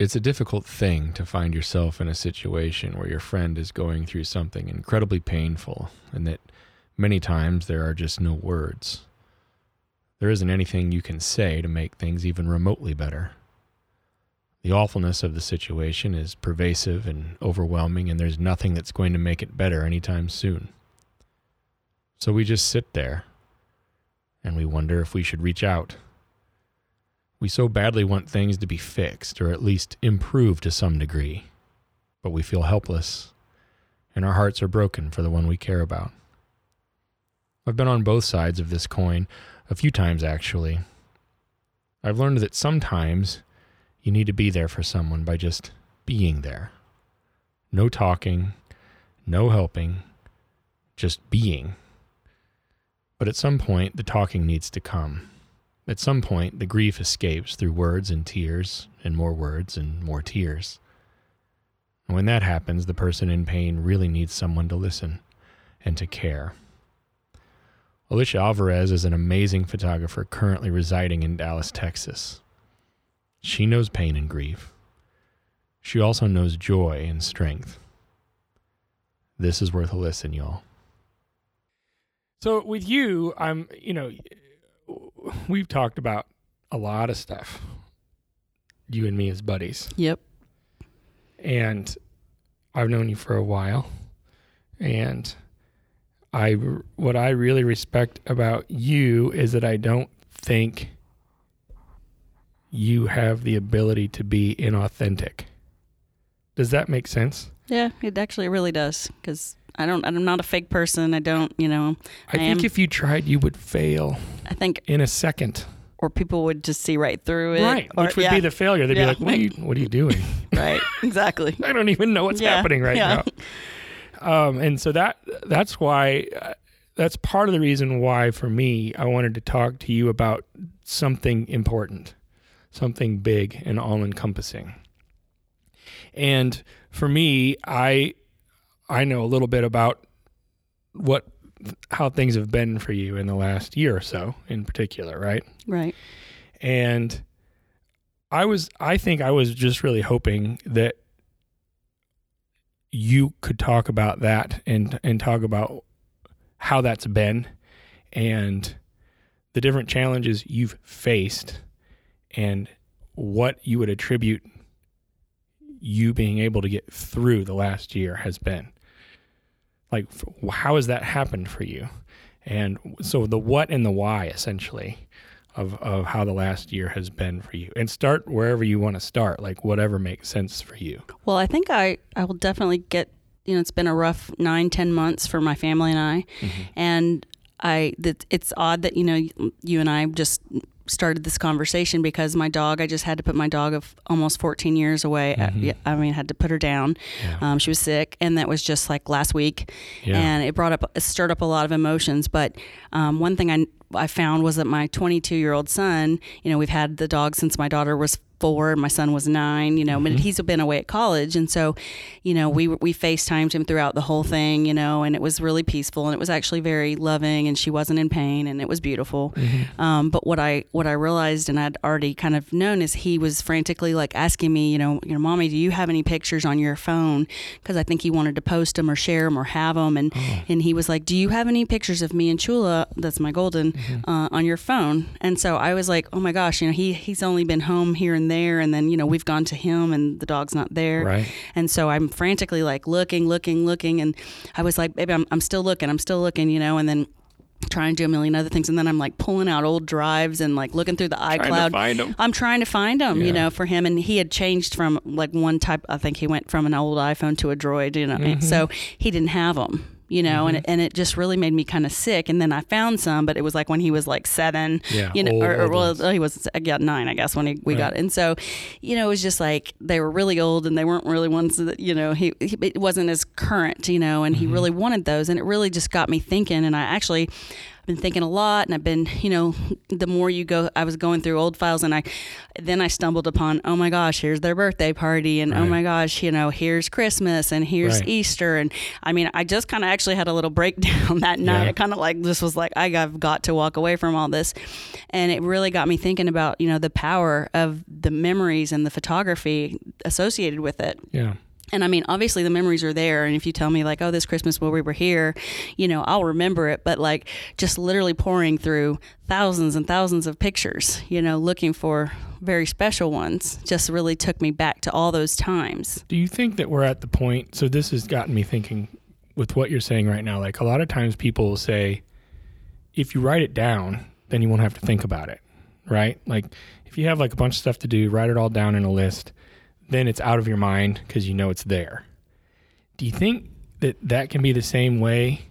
It's a difficult thing to find yourself in a situation where your friend is going through something incredibly painful and that many times there are just no words. There isn't anything you can say to make things even remotely better. The awfulness of the situation is pervasive and overwhelming, and there's nothing that's going to make it better anytime soon. So we just sit there and we wonder if we should reach out we so badly want things to be fixed or at least improved to some degree, but we feel helpless and our hearts are broken for the one we care about. I've been on both sides of this coin a few times actually. I've learned that sometimes you need to be there for someone by just being there. No talking, no helping, just being. But at some point, the talking needs to come. At some point, the grief escapes through words and tears, and more words and more tears. When that happens, the person in pain really needs someone to listen and to care. Alicia Alvarez is an amazing photographer currently residing in Dallas, Texas. She knows pain and grief. She also knows joy and strength. This is worth a listen, y'all. So with you, I'm, you know, we've talked about a lot of stuff. You and me as buddies. Yep. And I've known you for a while. And I what I really respect about you is that I don't think you have the ability to be inauthentic. Does that make sense? Yeah, it actually really does cuz I don't. I'm not a fake person. I don't. You know. I, I think am, if you tried, you would fail. I think in a second. Or people would just see right through it. Right, or, which would yeah. be the failure. They'd yeah. be like, "What are you? What are you doing?" right. Exactly. I don't even know what's yeah. happening right now. Um, and so that that's why. Uh, that's part of the reason why, for me, I wanted to talk to you about something important, something big and all encompassing. And for me, I I know a little bit about what how things have been for you in the last year or so in particular, right? Right. And I was I think I was just really hoping that you could talk about that and and talk about how that's been and the different challenges you've faced and what you would attribute you being able to get through the last year has been like how has that happened for you? And so the what and the why essentially of, of how the last year has been for you. And start wherever you want to start like whatever makes sense for you. Well i think i i will definitely get you know it's been a rough nine ten months for my family and i. Mm-hmm. and i that it's odd that you know you and i just started this conversation because my dog, I just had to put my dog of almost 14 years away. Mm-hmm. I, I, mean, had to put her down. Yeah. Um, she was sick, and that was just like last week, yeah. and it brought up, it stirred up a lot of emotions. But um, one thing I I found was that my 22 year old son, you know, we've had the dog since my daughter was four and my son was nine, you know, mm-hmm. but he's been away at college. And so, you know, we, we FaceTimed him throughout the whole thing, you know, and it was really peaceful and it was actually very loving and she wasn't in pain and it was beautiful. Mm-hmm. Um, but what I, what I realized and I'd already kind of known is he was frantically like asking me, you know, you know, mommy, do you have any pictures on your phone? Cause I think he wanted to post them or share them or have them. And, oh. and he was like, do you have any pictures of me and Chula? That's my golden mm-hmm. uh, on your phone. And so I was like, oh my gosh, you know, he, he's only been home here and there and then you know we've gone to him and the dog's not there right and so i'm frantically like looking looking looking and i was like baby i'm, I'm still looking i'm still looking you know and then trying to do a million other things and then I'm like pulling out old drives and like looking through the iCloud. Trying I'm trying to find them, yeah. you know, for him and he had changed from like one type I think he went from an old iPhone to a Droid, you know. Mm-hmm. So he didn't have them you know, and, it, and it just really made me kind of sick. And then I found some, but it was like when he was like seven, Yeah, you know, old- or, or old well, he was I got nine, I guess, when he, we Right. got it. And so, you know, it was just like they were really old and they weren't really ones that, you know, he, he it wasn't as current, you know, and he Mm-hmm. really wanted those. And it really just got me thinking. And I actually, been thinking a lot and I've been, you know, the more you go, I was going through old files and I, then I stumbled upon, oh my gosh, here's their birthday party. And oh my gosh, you know, here's Christmas and here's Right. Easter. And I mean, I just kind of actually had a little breakdown that night. Yeah. I kind of like just was like, I've got to walk away from all this. And it really got me thinking about, you know, the power of the memories and the photography associated with it. Yeah. And I mean, obviously the memories are there. And if you tell me like, oh, this Christmas when we were here, you know, I'll remember it. But like just literally pouring through thousands and thousands of pictures, you know, looking for very special ones just really took me back to all those times. Do you think that we're at the point? So this has gotten me thinking with what you're saying right now. Like a lot of times people will say, if you write it down, then you won't have to think about it, right? Like if you have like a bunch of stuff to do, write it all down in a list, then it's out of your mind because you know it's there. Do you think that that can be the same way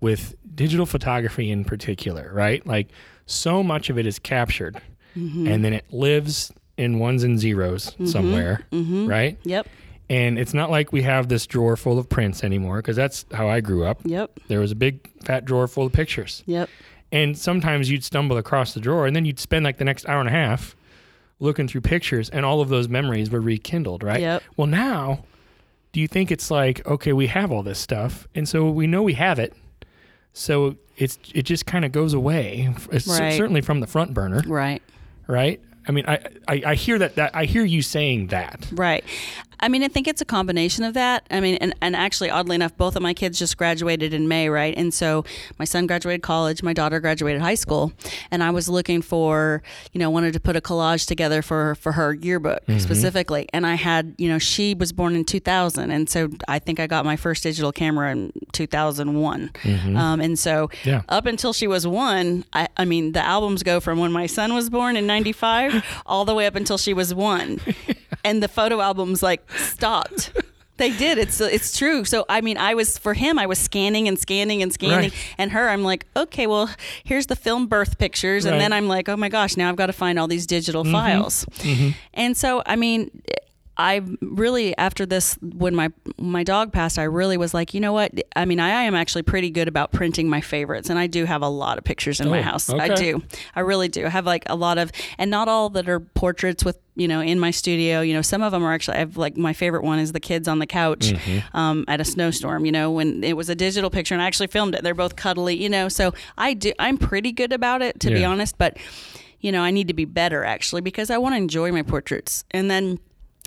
with digital photography in particular, right? Like so much of it is captured mm-hmm. and then it lives in ones and 0s mm-hmm. somewhere, mm-hmm. right? Yep. And it's not like we have this drawer full of prints anymore because that's how I grew up. Yep. There was a big fat drawer full of pictures. Yep. And sometimes you'd stumble across the drawer and then you'd spend like the next hour and a half looking through pictures and all of those memories were rekindled, right? Yep. Well, now, do you think it's like, okay, we have all this stuff and so we know we have it. So it's it just kind of goes away, uh, cer- Right. certainly from the front burner, Right. right? I mean, I, I, I hear that, that I hear you saying that. Right. I mean, I think it's a combination of that. I mean, and, and actually, oddly enough, both of my kids just graduated in May, right? And so my son graduated college, my daughter graduated high school, and I was looking for, you know, wanted to put a collage together for for her yearbook specifically. And I had, you know, she was born in 2000, and so I think I got my first digital camera in 2001. Um, and so Yeah. up until she was one, I, I mean, the albums go from when my son was born in 95 all the way up until she was one. and the photo albums like stopped. They did. It's it's true. So I mean, I was for him. I was scanning and scanning and scanning, Right. and her. I'm like, okay, well, here's the film birth pictures, and then I'm like, oh my gosh, now I've got to find all these digital mm-hmm. files. Mm-hmm. And so I mean, I really after this when my my dog passed, I really was like, you know what? I mean, I, I am actually pretty good about printing my favorites, and I do have a lot of pictures in my Oh, house. I do. I really do. I have like a lot of, and not all that are portraits with you know in my studio. You know, some of them are actually. I have like my favorite one is the kids on the couch Mm-hmm. um, at a snowstorm. You know, when it was a digital picture and I actually filmed it. They're both cuddly. You know, so I do. I'm pretty good about it to be honest, but you know, I need to be better actually because I want to enjoy my portraits. And then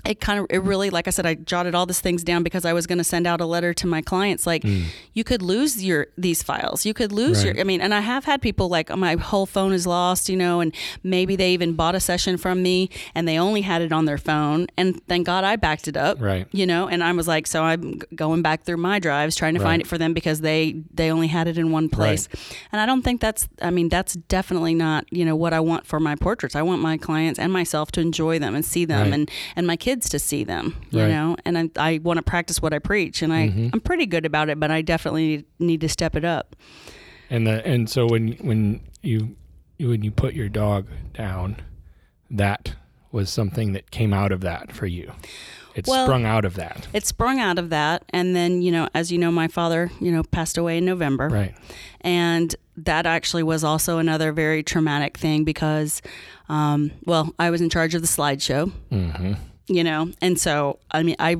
it kind of, it really, like I said, I jotted all these things down because I was going to send out a letter to my clients. Like, you could lose your these files. You could lose Mm. Right. your. I mean, and I have had people like, oh, my whole phone is lost, you know, and maybe they even bought a session from me and they only had it on their phone, and thank God I backed it up. Right. You know, and I was like, so I'm going back through my drives trying to Right. find it for them because they they only had it in one place. And I don't think that's, I mean, that's definitely not, you know, what I want for my portraits. I want my clients and myself to enjoy them and see them Right. and, and my kids to see them, you Right. know, and I, I want to practice what I preach. And I, Mm-hmm. I'm pretty good about it, but I definitely need, need to step it up. And the and so when when you you- when you put your dog down, that was something that came out of that for you. It Well- sprung out of that. It sprung out of that. And then, you know, as you know, my father, you know, passed away in November. Right. And that actually was also another very traumatic thing because, um, well, I was in charge of the slideshow. Mm-hmm. You know? And so i mean i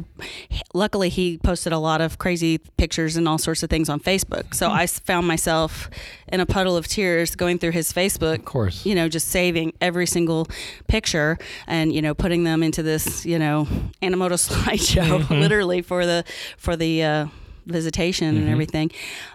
luckily he posted a lot of crazy pictures and all sorts of things on facebook. So i found myself in a puddle of tears going through his facebook Of course. you know just saving every single picture and you know putting them into this you know animoto slideshow literally for the for the uh, visitation and everything.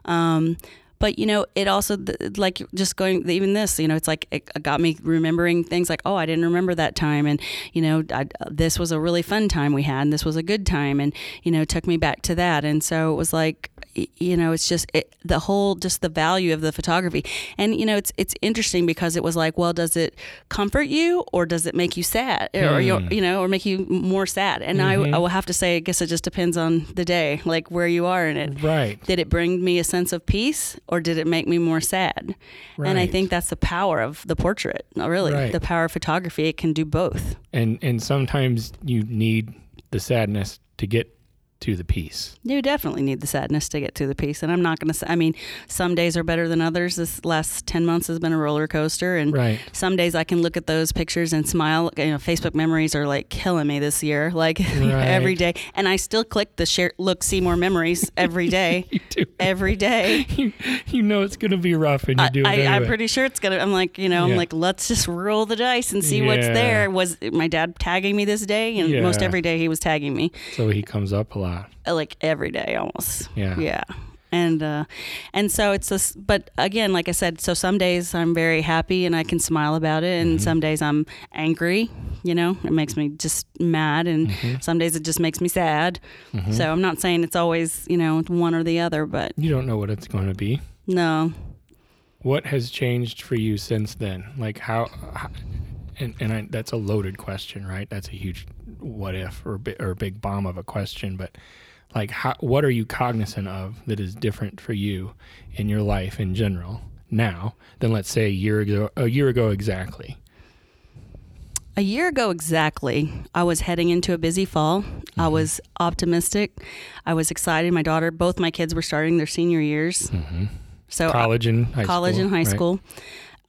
Um but you know it also like just going even this you know it's like it got me remembering things like oh i didn't remember that time. And you know I, this was a really fun time we had and this was a good time and you know took me back to that. And so it was like you know, it's just it, the whole, just the value of the photography. And you know, it's it's interesting because it was like, well, does it comfort you or does it make you sad, or you Hmm. you know, or make you more sad? And I, I will have to say, I guess it just depends on the day, like where you are in it. Right. Did it bring me a sense of peace or did it make me more sad? And I think that's the power of the portrait. No, really, Right. the power of photography. It can do both. And and sometimes you need the sadness to get to the peace. You definitely need the sadness to get to the peace. And I'm not going to say, I mean, some days are better than others. This last 10 months has been a roller coaster. And Right. some days I can look at those pictures and smile. You know, Facebook memories are like killing me this year, like every day. And I still click the share, look, see more memories every day. You do. every day. You, you know it's going to be rough and you I, do it I, anyway. I'm pretty sure it's gonna. I'm like, you know, Yeah. I'm like, let's just roll the dice and see what's there. Was my dad tagging me this day? And most every day he was tagging me, so he comes up a lot. Uh, like every day almost. Yeah. Yeah. And uh, and so it's this, but again, like I said, so some days I'm very happy and I can smile about it, and Mm-hmm. some days I'm angry. You know, it makes me just mad, and Mm-hmm. some days it just makes me sad. So I'm not saying it's always you know one or the other, but You don't know what it's going to be. no, What has changed for you since then? Like how, how and and I, that's a loaded question, right? That's a huge what if or bi- or a big bomb of a question, but like how what are you cognizant of that is different for you in your life in general now than let's say a year ago a year ago exactly? A year ago exactly, I was heading into a busy fall. I mm-hmm. was optimistic. I was excited. My daughter, both my kids were starting their senior years. Mm-hmm. So College and high college school, and high right? school.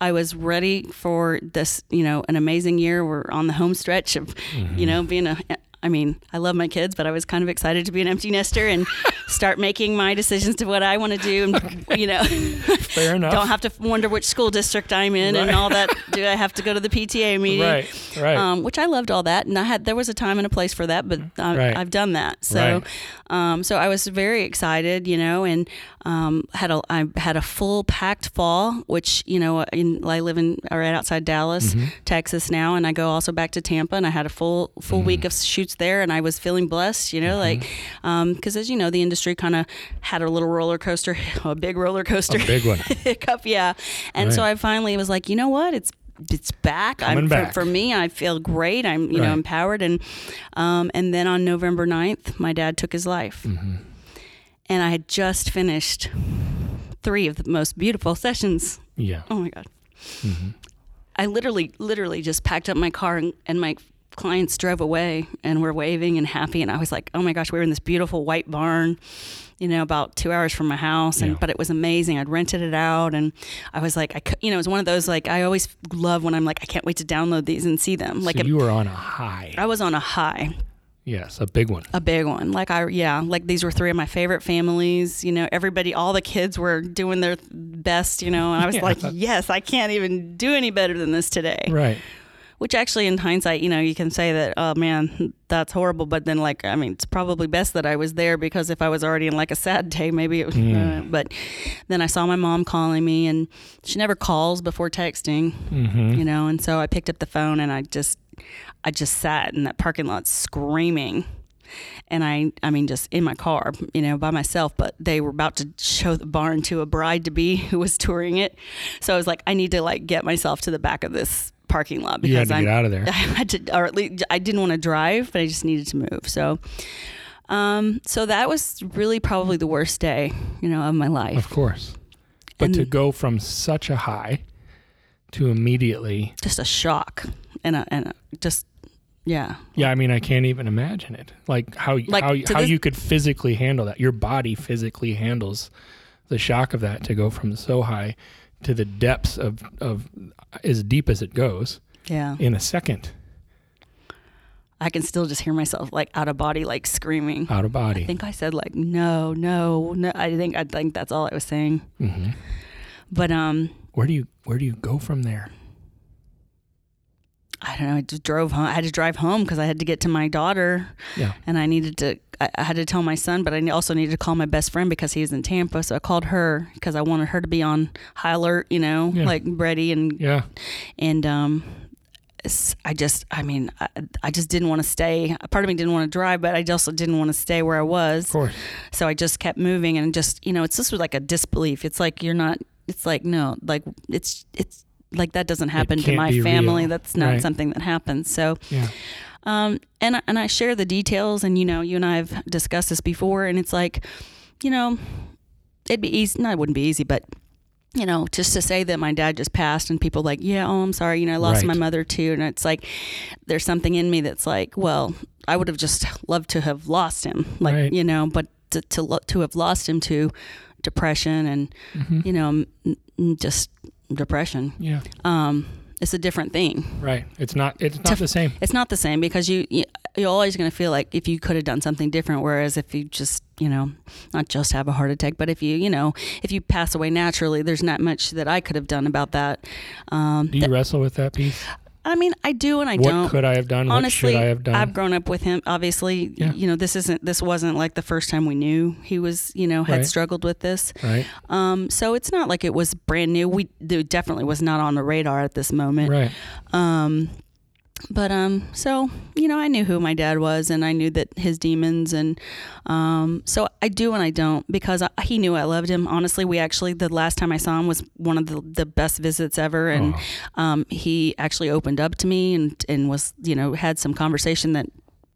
I was ready for this, you know, an amazing year. We're on the home stretch of, Mm-hmm. you know, being a. I mean, I love my kids, but I was kind of excited to be an empty nester and start making my decisions to what I want to do. And, you know, Fair enough. don't have to wonder which school district I'm in and all that. Do I have to go to the PTA meeting? Right, right. Um, which I loved all that, and I had there was a time and a place for that, but I, Right. I've done that. So, um, so I was very excited, you know, and um, had a I had a full packed fall, which you know, in, I live in right outside Dallas, Mm-hmm. Texas now, and I go also back to Tampa, and I had a full full Mm-hmm. week of shoots there, and I was feeling blessed, you know, like because as you know, the industry kind of had a little roller coaster, a big roller coaster, A big one. hiccup, yeah. And so I finally was like, you know what, it's it's back. Coming I'm back. For, for me. I feel great. I'm you know empowered, and um, and then on November 9th, my dad took his life, Mm-hmm. and I had just finished three of the most beautiful sessions. Yeah. Oh my god. Mm-hmm. I literally, literally just packed up my car and, and my clients drove away and were waving and happy. And I was like, oh my gosh, we were in this beautiful white barn, you know, about two hours from my house. And, Yeah. but it was amazing. I'd rented it out and I was like, I, you know, it was one of those, like, I always love when I'm like, I can't wait to download these and see them. Like, so you were on a high. I was on a high, Yes, a big one. a big one. Like I, yeah, like these were three of my favorite families. You know, everybody, all the kids were doing their best. You know, and I was Yeah. like, yes, I can't even do any better than this today. Right. Which actually, in hindsight, you know, you can say that, oh man, that's horrible. But then, like, I mean, it's probably best that I was there because if I was already in like a sad day, maybe it was. Uh, but then I saw my mom calling me, and she never calls before texting, Mm-hmm. you know. And so I picked up the phone and I just, I just sat in that parking lot screaming. And I, I mean, just in my car, you know, by myself. But they were about to show the barn to a bride to be who was touring it. So I was like, I need to like get myself to the back of this parking lot You had because to I'm get out of there. I had to, or at least I didn't want to drive, but I just needed to move. So, um, so that was really probably the worst day, you know, of my life. Of course. But to go from such a high to immediately, Just a shock and a, and a, just, yeah. yeah, I mean, I can't even imagine it. Like how Like, how how this- you could physically handle that. Your body physically handles the shock of that to go from so high to the depths of of as deep as it goes Yeah. in a second I can still just hear myself like out of body, like screaming. out of body. I think I said like, no, no, no. I think, I think that's all I was saying. hmm But, um, Where do you where do you go from there? I don't know. I just drove home. I had to drive home because I had to get to my daughter, Yeah. and I needed to. I, I had to tell my son, but I also needed to call my best friend because he was in Tampa. So I called her because I wanted her to be on high alert, you know, Yeah. like ready and Yeah. and um, I just, I mean, I, I just didn't want to stay. Part of me didn't want to drive, but I also didn't want to stay where I was. Of course. So I just kept moving and just, you know, it's just like a disbelief. It's like you're not. It's like no, like it's it's like that doesn't happen to my family. real. That's not Right. something that happens. So Yeah. Um, and and I share the details, and you know, you and I have discussed this before, and it's like, you know, it'd be easy. No, it wouldn't be easy, but you know, just to say that my dad just passed, and people like, yeah, oh, I'm sorry, you know, I lost Right. my mother too, and it's like, there's something in me that's like, well, I would have just loved to have lost him, like Right. you know, but to to, lo- to have lost him to depression and hmm you know, just depression. Yeah. Um, it's a different thing. Right. It's not. It's not To- the same. It's not the same because you, you you're always going to feel like if you could have done something different. Whereas if you just you know not just have a heart attack, but if you you know if you pass away naturally, there's not much that I could have done about that. Um, Do you th- wrestle with that piece? I mean, I do and I what don't. What could I have done? Honestly, what should I have done? I've grown up with him. Obviously, Yeah. you know this isn't this wasn't like the first time we knew he was you know had Right. struggled with this. right. Um, so it's not like it was brand new. We it definitely was not on the radar at this moment. Right. Um, but um, so you know, I knew who my dad was, and I knew that his demons, and um, so I do and I don't because I, he knew I loved him. Honestly, we actually the last time I saw him was one of the, the best visits ever, and Oh. um, he actually opened up to me and and was you know had some conversation that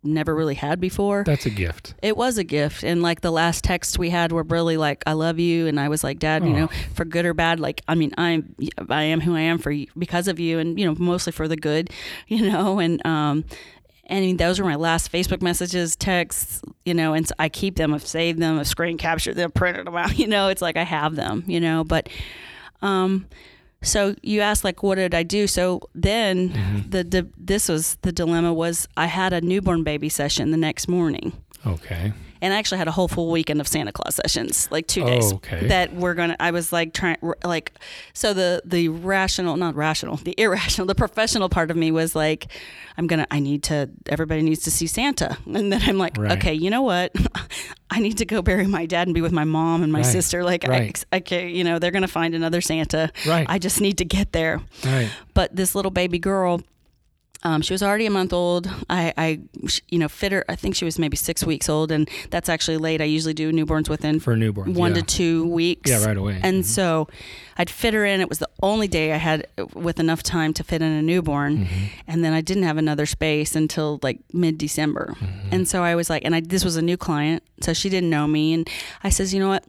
never really had before. That's a gift. It was a gift, and like the last texts we had were really like, "I love you," and I was like, "Dad, you know, for good or bad, like, I mean, I'm, I am who I am for you, because of you, and you know, mostly for the good, you know." And um, and I mean, those were my last Facebook messages, texts, you know, and so I keep them, I've saved them, I've screen captured them, printed them out, you know. It's like I have them, you know, but um. So you asked like, what did I do? So then Mm-hmm. the, the this was the dilemma was I had a newborn baby session the next morning Okay. And I actually had a whole full weekend of Santa Claus sessions, like two days. Oh, okay. That we're gonna. I was like trying, like, so the the rational, not rational, the irrational, the professional part of me was like, I'm gonna. I need to. Everybody needs to see Santa, and then I'm like, Right. okay, you know what? I need to go bury my dad and be with my mom and my Right. sister. Like, Right. I, okay, you know, they're gonna find another Santa. Right. I just need to get there Right. but this little baby girl um, she was already a month old I, I you know fit her i think she was maybe six weeks old and that's actually late i usually do newborns within For newborns. one yeah. to two weeks Yeah, right away. and Mhm. so i'd fit her in it was the only day i had with enough time to fit in a newborn Mm-hmm. and then i didn't have another space until like mid-december Mm-hmm. and so i was like and I, this was a new client so she didn't know me and i says you know what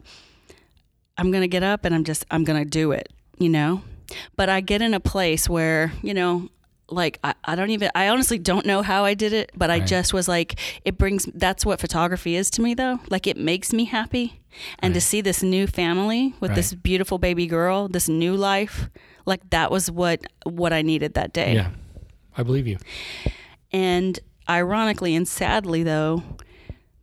i'm gonna get up and i'm just i'm gonna do it you know but i get in a place where you know like I, I don't even i honestly don't know how i did it but i Right. just was like it brings that's what photography is to me though like it makes me happy and to see this new family with this beautiful baby girl this new life like that was what what i needed that day Yeah. I believe you. and ironically and sadly, though,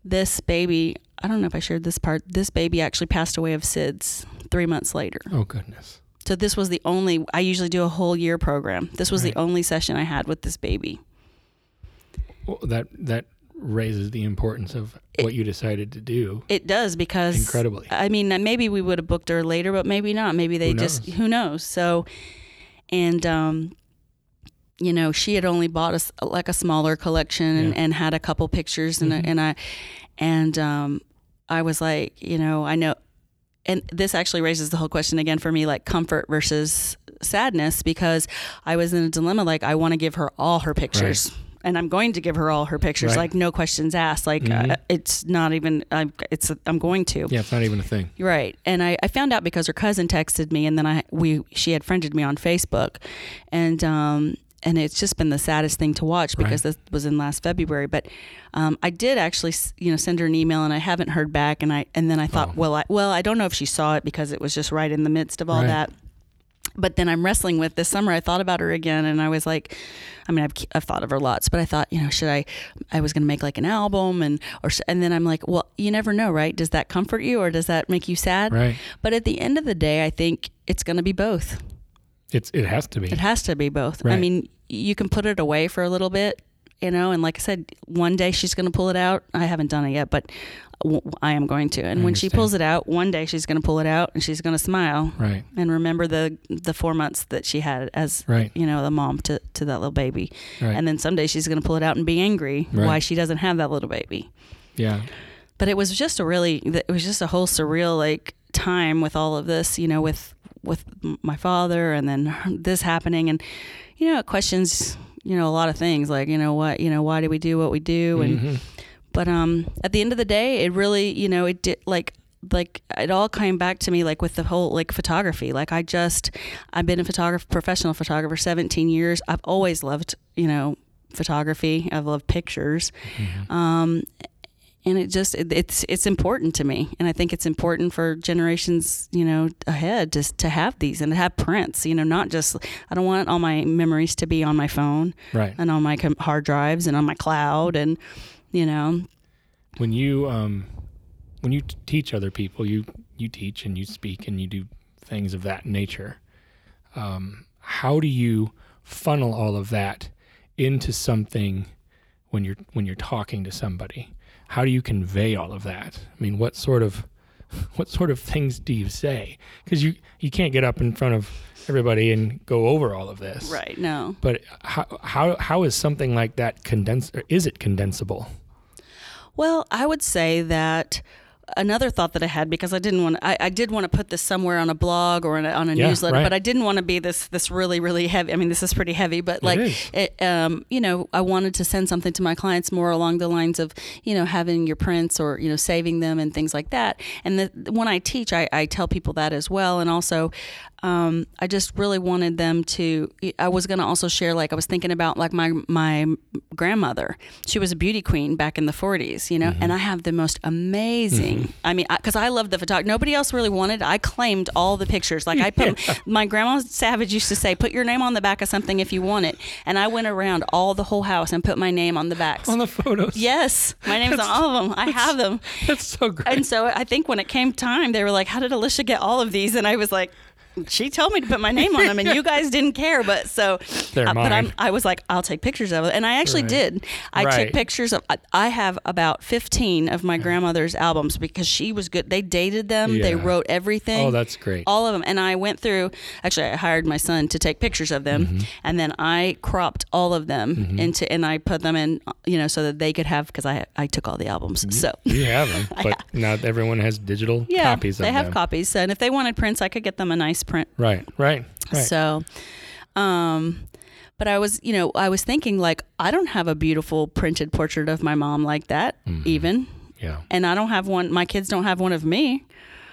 this baby, I don't know if I shared this part, this baby actually passed away of SIDS three months later. Oh goodness. So this was the only, I usually do a whole year program. This was Right. the only session I had with this baby. Well, that that raises the importance of It- what you decided to do. It does because Incredibly. I mean, maybe we would have booked her later, but maybe not. Maybe they Who just who knows. So, and um, you know, she had only bought us like a smaller collection and, Yeah. and had a couple pictures, and Mhm. and I and um, I was like, you know, I know, and this actually raises the whole question again for me, like comfort versus sadness, because I was in a dilemma. Like, I want to give her all her pictures. And I'm going to give her all her pictures, Right. like no questions asked. Like Mhm. uh, it's not even. I'm, it's. I'm going to. Yeah, it's not even a thing. Right. And I, I found out because her cousin texted me and then I we she had friended me on Facebook and um and it's just been the saddest thing to watch because this was in last February. But um, I did actually, you know, send her an email, and I haven't heard back. And I and then I thought, Oh. well, I, well, I don't know if she saw it because it was just right in the midst of all Right. that. But then I'm wrestling with this summer. I thought about her again, and I was like, I mean, I've, I've thought of her lots, but I thought, you know, should I? I was going to make like an album, and or and then I'm like, well, you never know, right? Does that comfort you, or does that make you sad? Right. But at the end of the day, I think it's going to be both. It's it has to be. It has to be both. I mean, you can put it away for a little bit you know, and like I said, one day she's going to pull it out. I haven't done it yet, but w- I am going to. And I when she pulls it out, one day she's going to pull it out and she's going to smile Right. and remember the the four months that she had as Right. you know the mom to to that little baby. Right. And then someday she's going to pull it out and be angry Right. why she doesn't have that little baby. yeah. But it was just a really it was just a whole surreal like time with all of this, you know, with with my father and then this happening and you know, it questions you know a lot of things like you know what you know why do we do what we do? And Mhm. but um at the end of the day it really you know it did like like it all came back to me like with the whole like photography. Like i just i've been a photographer professional photographer 17 years. I've always loved you know photography. I've loved pictures. Mm-hmm. um and it just it, it's it's important to me. And i think it's important for generations you know ahead to to have these and to have prints you know not just i don't want all my memories to be on my phone Right. and on my hard drives and on my cloud and you know. When you um when you t- teach other people you you teach and you speak and you do things of that nature um how do you funnel all of that into something when you're when you're talking to somebody how do you convey all of that? I mean what sort of what sort of things do you say? Because you you can't get up in front of everybody and go over all of this. Right no. But how how how is something like that condensed or is it condensable? Well, I would say that another thought that I had because I didn't want to, I, I did want to put this somewhere on a blog or in a, on a Yeah, newsletter, right. but I didn't want to be this this really really heavy. I mean, this is pretty heavy, but like is. it, um, you know, I wanted to send something to my clients more along the lines of you know having your prints or you know saving them and things like that. And the, when I teach, I, I tell people that as well, and also. Um, I just really wanted them to. I was going to also share, like I was thinking about, like my my grandmother. She was a beauty queen back in the 40s, you know, and I have the most amazing. I mean, because I, love the photography. Nobody else really wanted. I claimed all the pictures. Like I put my grandma Savage used to say, "Put your name on the back of something if you want it," and I went around all the whole house and put my name on the backs. on the photos Yes, my name's on all of them. I have them. that's so great And so I think when it came time, they were like, "How did Alicia get all of these?" And I was like, "She told me to put my name on them, and you guys didn't care." But so, They're uh, but I'm. I was like, "I'll take pictures of it," and I actually Right. did. I Right. took pictures of. I- I have about 15 of my grandmother's albums because she was good. They dated them. They wrote everything oh that's great all of them and i went through actually i hired my son to take pictures of them Mm-hmm. and then i cropped all of them into and i put them in you know so that they could have because i i took all the albums so you have them but not everyone has digital yeah copies of them. they have them copies and if they wanted prints i could get them a nice print. Right right right. So um but i was you know i was thinking like i don't have a beautiful printed portrait of my mom like that Mm-hmm. even. Yeah. And i don't have one my kids don't have one of me.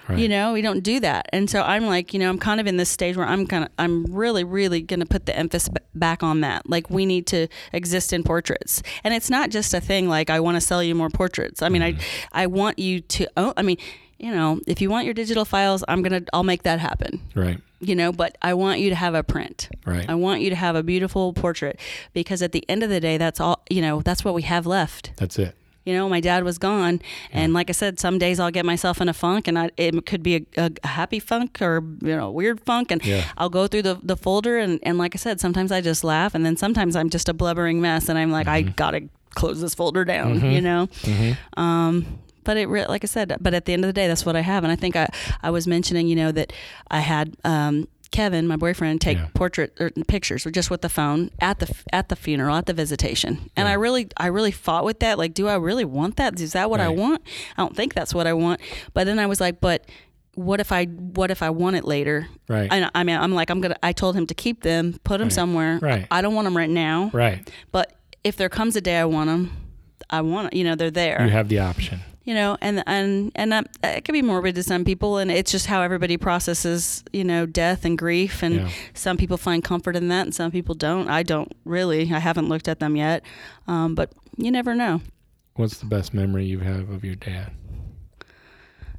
Right. You know we don't do that. And so i'm like you know i'm kind of in this stage where i'm kind of i'm really really going to put the emphasis back on that. Like we need to exist in portraits. And it's not just a thing like i want to sell you more portraits. I mean i i want you to own i mean you know if you want your digital files i'm going to i'll make that happen. Right. You know but i want you to have a print. Right. I want you to have a beautiful portrait because at the end of the day that's all you know that's what we have left. That's it. You know, my dad was gone, and like I said, some days I'll get myself in a funk, and I, it could be a, a, happy funk or you know, a weird funk, and Yeah. I'll go through the, the folder, and, and like I said, sometimes I just laugh, and then sometimes I'm just a blubbering mess, and I'm like, I gotta close this folder down, you know. mm-hmm. Um, but it, re- like I said, but at the end of the day, that's what I have, and I think I, I was mentioning, you know, that I had um, Kevin, my boyfriend, take Yeah. portrait or pictures or just with the phone at the at the funeral at the visitation, and Yeah. I really I really fought with that. Like, do I really want that? Is that what I want? I don't think that's what I want. But then I was like, but what if I what if I want it later? right And I mean, I'm like, I'm gonna. I told him to keep them, put them Right. somewhere. Right. I don't want them right now. right But if there comes a day I want them, I want. You know, they're there you have the option you know and and and that, it can be morbid to some people and it's just how everybody processes you know death and grief and Yeah. some people find comfort in that and some people don't. I don't really. I haven't looked at them yet. Um, but you never know. What's the best memory you have of your dad?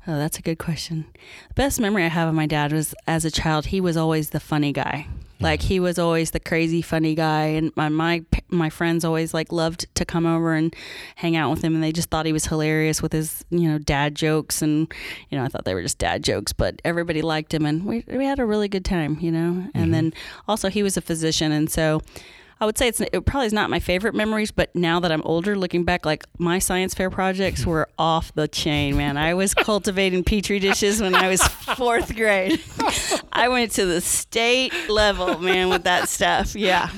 Oh that's a good question. The best memory i have of my dad was as a child he was always the funny guy. Like he was always the crazy funny guy and my, my my friends always like loved to come over and hang out with him and they just thought he was hilarious with his you know dad jokes and you know I thought they were just dad jokes but everybody liked him and we we had a really good time you know and mm-hmm. then also he was a physician and so I would say it's it probably is not my favorite memories, but now that I'm older, looking back, like my science fair projects were off the chain, man. I was cultivating petri dishes when I was fourth grade. I went to the state level, man, with that stuff. Yeah,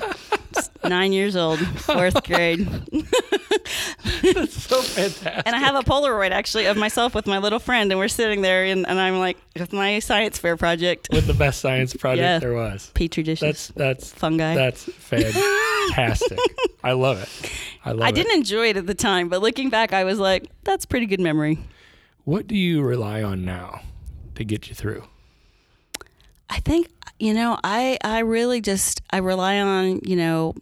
nine years old, fourth grade. so fantastic. And I have a Polaroid actually of myself with my little friend, and we're sitting there, and, and I'm like, with my science fair project, with the best science project Yeah. there was. petri dishes, That's that's fungi. that's fantastic. I love it. I love I it. didn't enjoy it at the time, but looking back, I was like, that's pretty good memory. What do you rely on now to get you through? I think you know, I I really just I rely on you know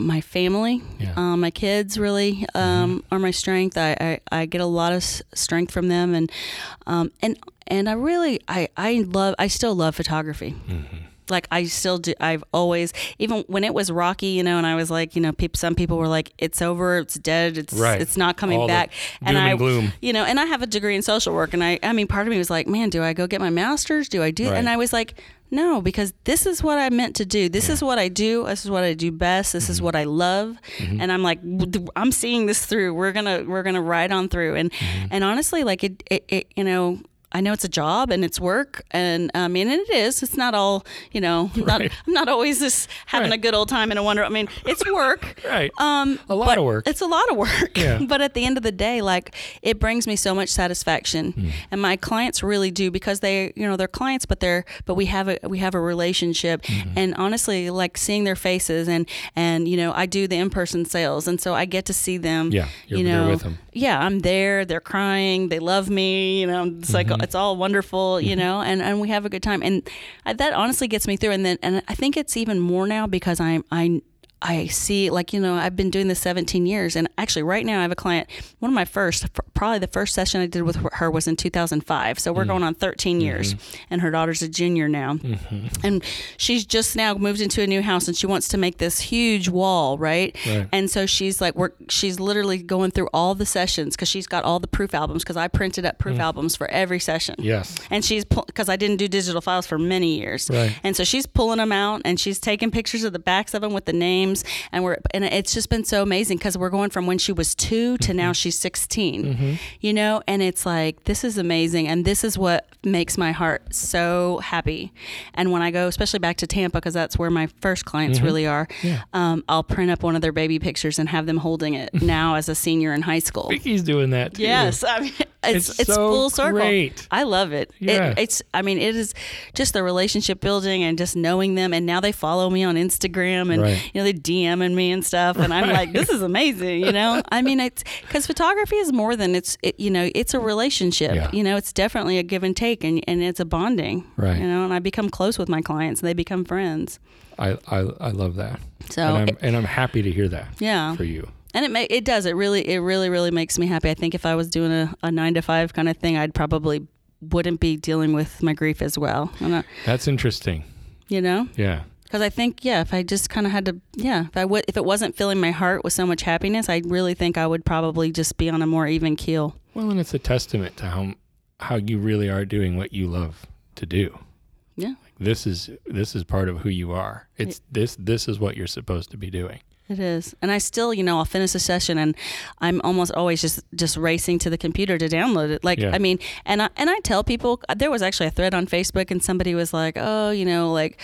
my family, Yeah. um, my kids really um, are my strength. I, I, I get a lot of s- strength from them, and um, and and I really I I love I still love photography. Like I still do. I've always, even when it was rocky, you know, and I was like, you know, people, some people were like, "It's over, it's dead, it's Right. it's not coming All back." doom I, and you know, and I have a degree in social work, and I, I mean, part of me was like, man, do I go get my master's? Do I do? Right. And I was like, no, because this is what I meant to do. This is what I do. This is what I do best. This Mm-hmm. is what I love. And I'm like, I'm seeing this through. We're gonna, we're gonna ride on through. And, Mm-hmm. and honestly, like it, it, it, you know. I know it's a job and it's work, and I mean, and it is. It's not all, you know. I'm Not, I'm not always just having Right. a good old time and a wonder. I mean, it's work. Right. Um, A lot of work. It's a lot of work. Yeah. but at the end of the day, like it brings me so much satisfaction, Hmm. and my clients really do because they, you know, they're clients, but they're, but we have a we have a relationship, Mm-hmm. and honestly, like seeing their faces and and you know, I do the in person sales, and so I get to see them. Yeah, you're you know, with them. Yeah, I'm there. They're crying. They love me. You know, it's like Mm-hmm. it's all wonderful. You know, and and we have a good time, and I, that honestly gets me through. And then and I think it's even more now because I'm I. I see, like, you know, I've been doing this 17 years. And actually, right now, I have a client. One of my first, probably the first session I did with her was in 2005. So we're Mm. going on 13 years. Mm-hmm. And her daughter's a junior now. And she's just now moved into a new house and she wants to make this huge wall, right? Right. And so she's like, we're, she's literally going through all the sessions because she's got all the proof albums because I printed up Mm. proof albums for every session. Yes. And she's because I didn't do digital files for many years, Right. and so she's pulling them out and she's taking pictures of the backs of them with the names, and we're and it's just been so amazing because we're going from when she was two to Mm-hmm. now she's 16 you know, and it's like this is amazing, and this is what makes my heart so happy. And when I go, especially back to Tampa, because that's where my first clients really are, Mm-hmm. Yeah. um, I'll print up one of their baby pictures and have them holding it now as a senior in high school. Vicki's doing that too. Yes, I mean it's It's it's, so full circle. great. I love it. Yeah. it. It's I mean it is just the relationship building and just knowing them. And now they follow me on Instagram and Right. you know they DMing me and stuff. And I'm like, this is amazing. You know, I mean it's because photography is more than it's it, you know it's a relationship. Yeah. You know, it's definitely a give and take and and it's a bonding. Right. You know, and I become close with my clients and they become friends. I, I I love that. So and I'm it- and I'm happy to hear that yeah. for you. And it ma- it does. It really it really really makes me happy. I think if I was doing a, a nine to five kind of thing, I'd probably wouldn't be dealing with my grief as well. I'm That's interesting. you know, Yeah. Because I think yeah, if I just kind of had to yeah, if I would if it wasn't filling my heart with so much happiness, I really think I would probably just be on a more even keel. Well, and it's a testament to how how you really are doing what you love to do. Yeah, This is this is part of who you are. It's this this is what you're supposed to be doing. It is, and I still, you know, I'll finish a session, and I'm almost always just just racing to the computer to download it. Like, Yeah. I mean, and I and I tell people there was actually a thread on Facebook, and somebody was like, "Oh, you know, like,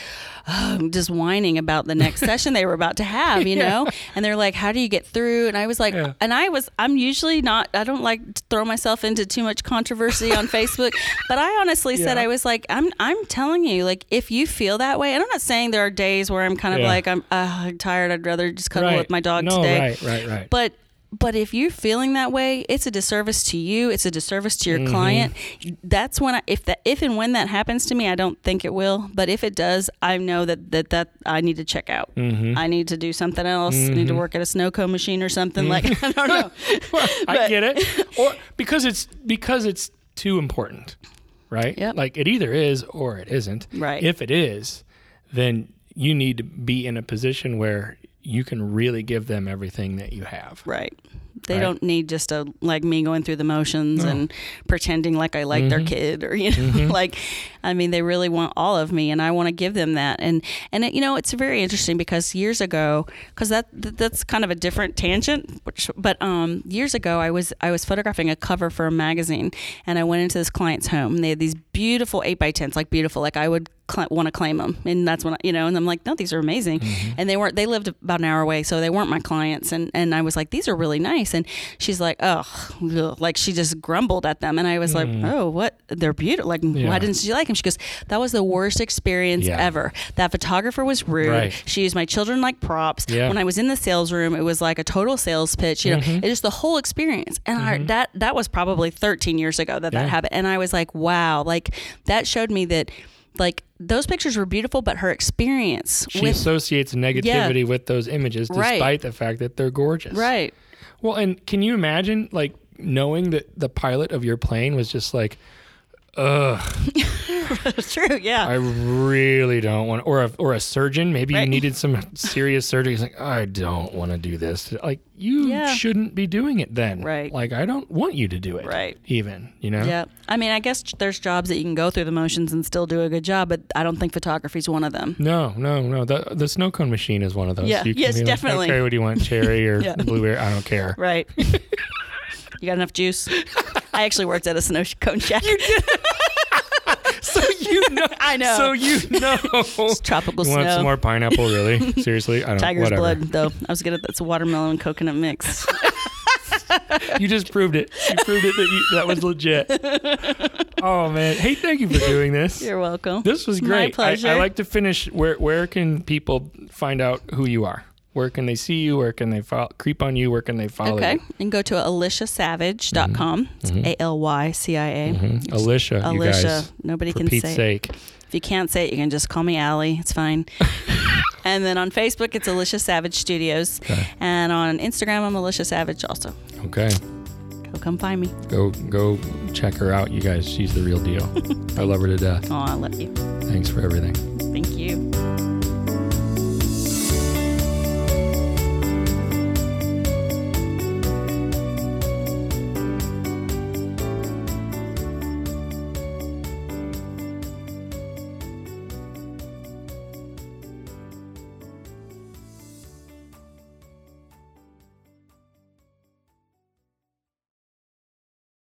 oh, just whining about the next session they were about to have, you know," and they're like, "How do you get through?" And I was like, Yeah. and I was, I'm usually not, I don't like to throw myself into too much controversy on Facebook, but I honestly said, I was like, I'm, I'm telling you, like, if you feel that way, and I'm not saying there are days where I'm kind of Yeah. like, I'm uh, tired, I'd rather just cuddle right. with my dog no, today. right, right, right. But but if you're feeling that way, it's a disservice to you. It's a disservice to your Mm-hmm. client. That's when I, if that if and when that happens to me, I don't think it will. But if it does, I know that that, that I need to check out. Mm-hmm. I need to do something else. I need to work at a snow cone machine or something like I don't know. Well, I get it. Or because it's because it's too important, right? Yep. Like it either is or it isn't. Right. If it is, then you need to be in a position where you can really give them everything that you have. Right. They Right. don't need just a like me going through the motions No. and pretending like I like their Mhm. kid or you know Mhm. like I mean they really want all of me and I want to give them that and and it, you know it's very interesting because years ago cuz that, that that's kind of a different tangent which, but um years ago I was I was photographing a cover for a magazine and I went into this client's home and they had these beautiful 8 by 10s like beautiful like I would cl- want to claim them and that's when I, you know and I'm like no these are amazing. Mm-hmm. And they weren't they lived about an hour away so they weren't my clients. And and I was like these are really nice. And she's like oh like she just grumbled at them. And I was like mm. oh what? They're beautiful. Like Yeah. why didn't she like them she goes that was the worst experience Yeah. ever. That photographer was rude. Right. she used my children like props. Yeah. when I was in the sales room it was like a total sales pitch you know Mhm. it just the whole experience. And I, mm-hmm. that that was probably 13 years ago that that happened. And I was like wow. Like that showed me that like those pictures were beautiful but her experience She with associates negativity with those images Right. despite the fact that they're gorgeous. right Well, and can you imagine like knowing that the pilot of your plane was just like, ugh, true yeah I really don't want, or a, or a surgeon, maybe you Right. needed some serious surgery. He's like, I don't want to do this. Like, you Yeah. shouldn't be doing it then. Right. Like, I don't want you to do it. Right. Even, you know? Yeah. I mean, I guess there's jobs that you can go through the motions and still do a good job, but I don't think photography is one of them. No, no, no. The the snow cone machine is one of those. Yeah. You can Yes, be definitely. okay, what do you want? Cherry or Yeah. blueberry? I don't care. Right. you got enough juice? I actually worked at a snow cone shack. So you know. I know. So you know. It's tropical You want some more pineapple? Really? Seriously? I don't. Tiger's whatever. blood, though. I was good at that's a watermelon and coconut mix. You just proved it. You proved it that you, that was legit. Oh man! Hey, thank you for doing this. You're welcome. This was My great. I, pleasure. I like to finish. Where where can people find out who you are? Where can they see you? Where can they follow, creep on you? Where can they follow Okay. you? Okay. And go to alyciasavage.com. It's A L Y C I A. Mhm. Alycia, you Alycia. guys. Nobody can Pete's say it. sake. If you can't say it, you can just call me Allie. It's fine. and then on Facebook, it's Alycia Savage Studios. Okay. And on Instagram, I'm Alycia Savage also. Okay. Go come find me. Go go check her out, you guys. She's the real deal. I love her to death. Oh, I love you. Thanks for everything. Thank you.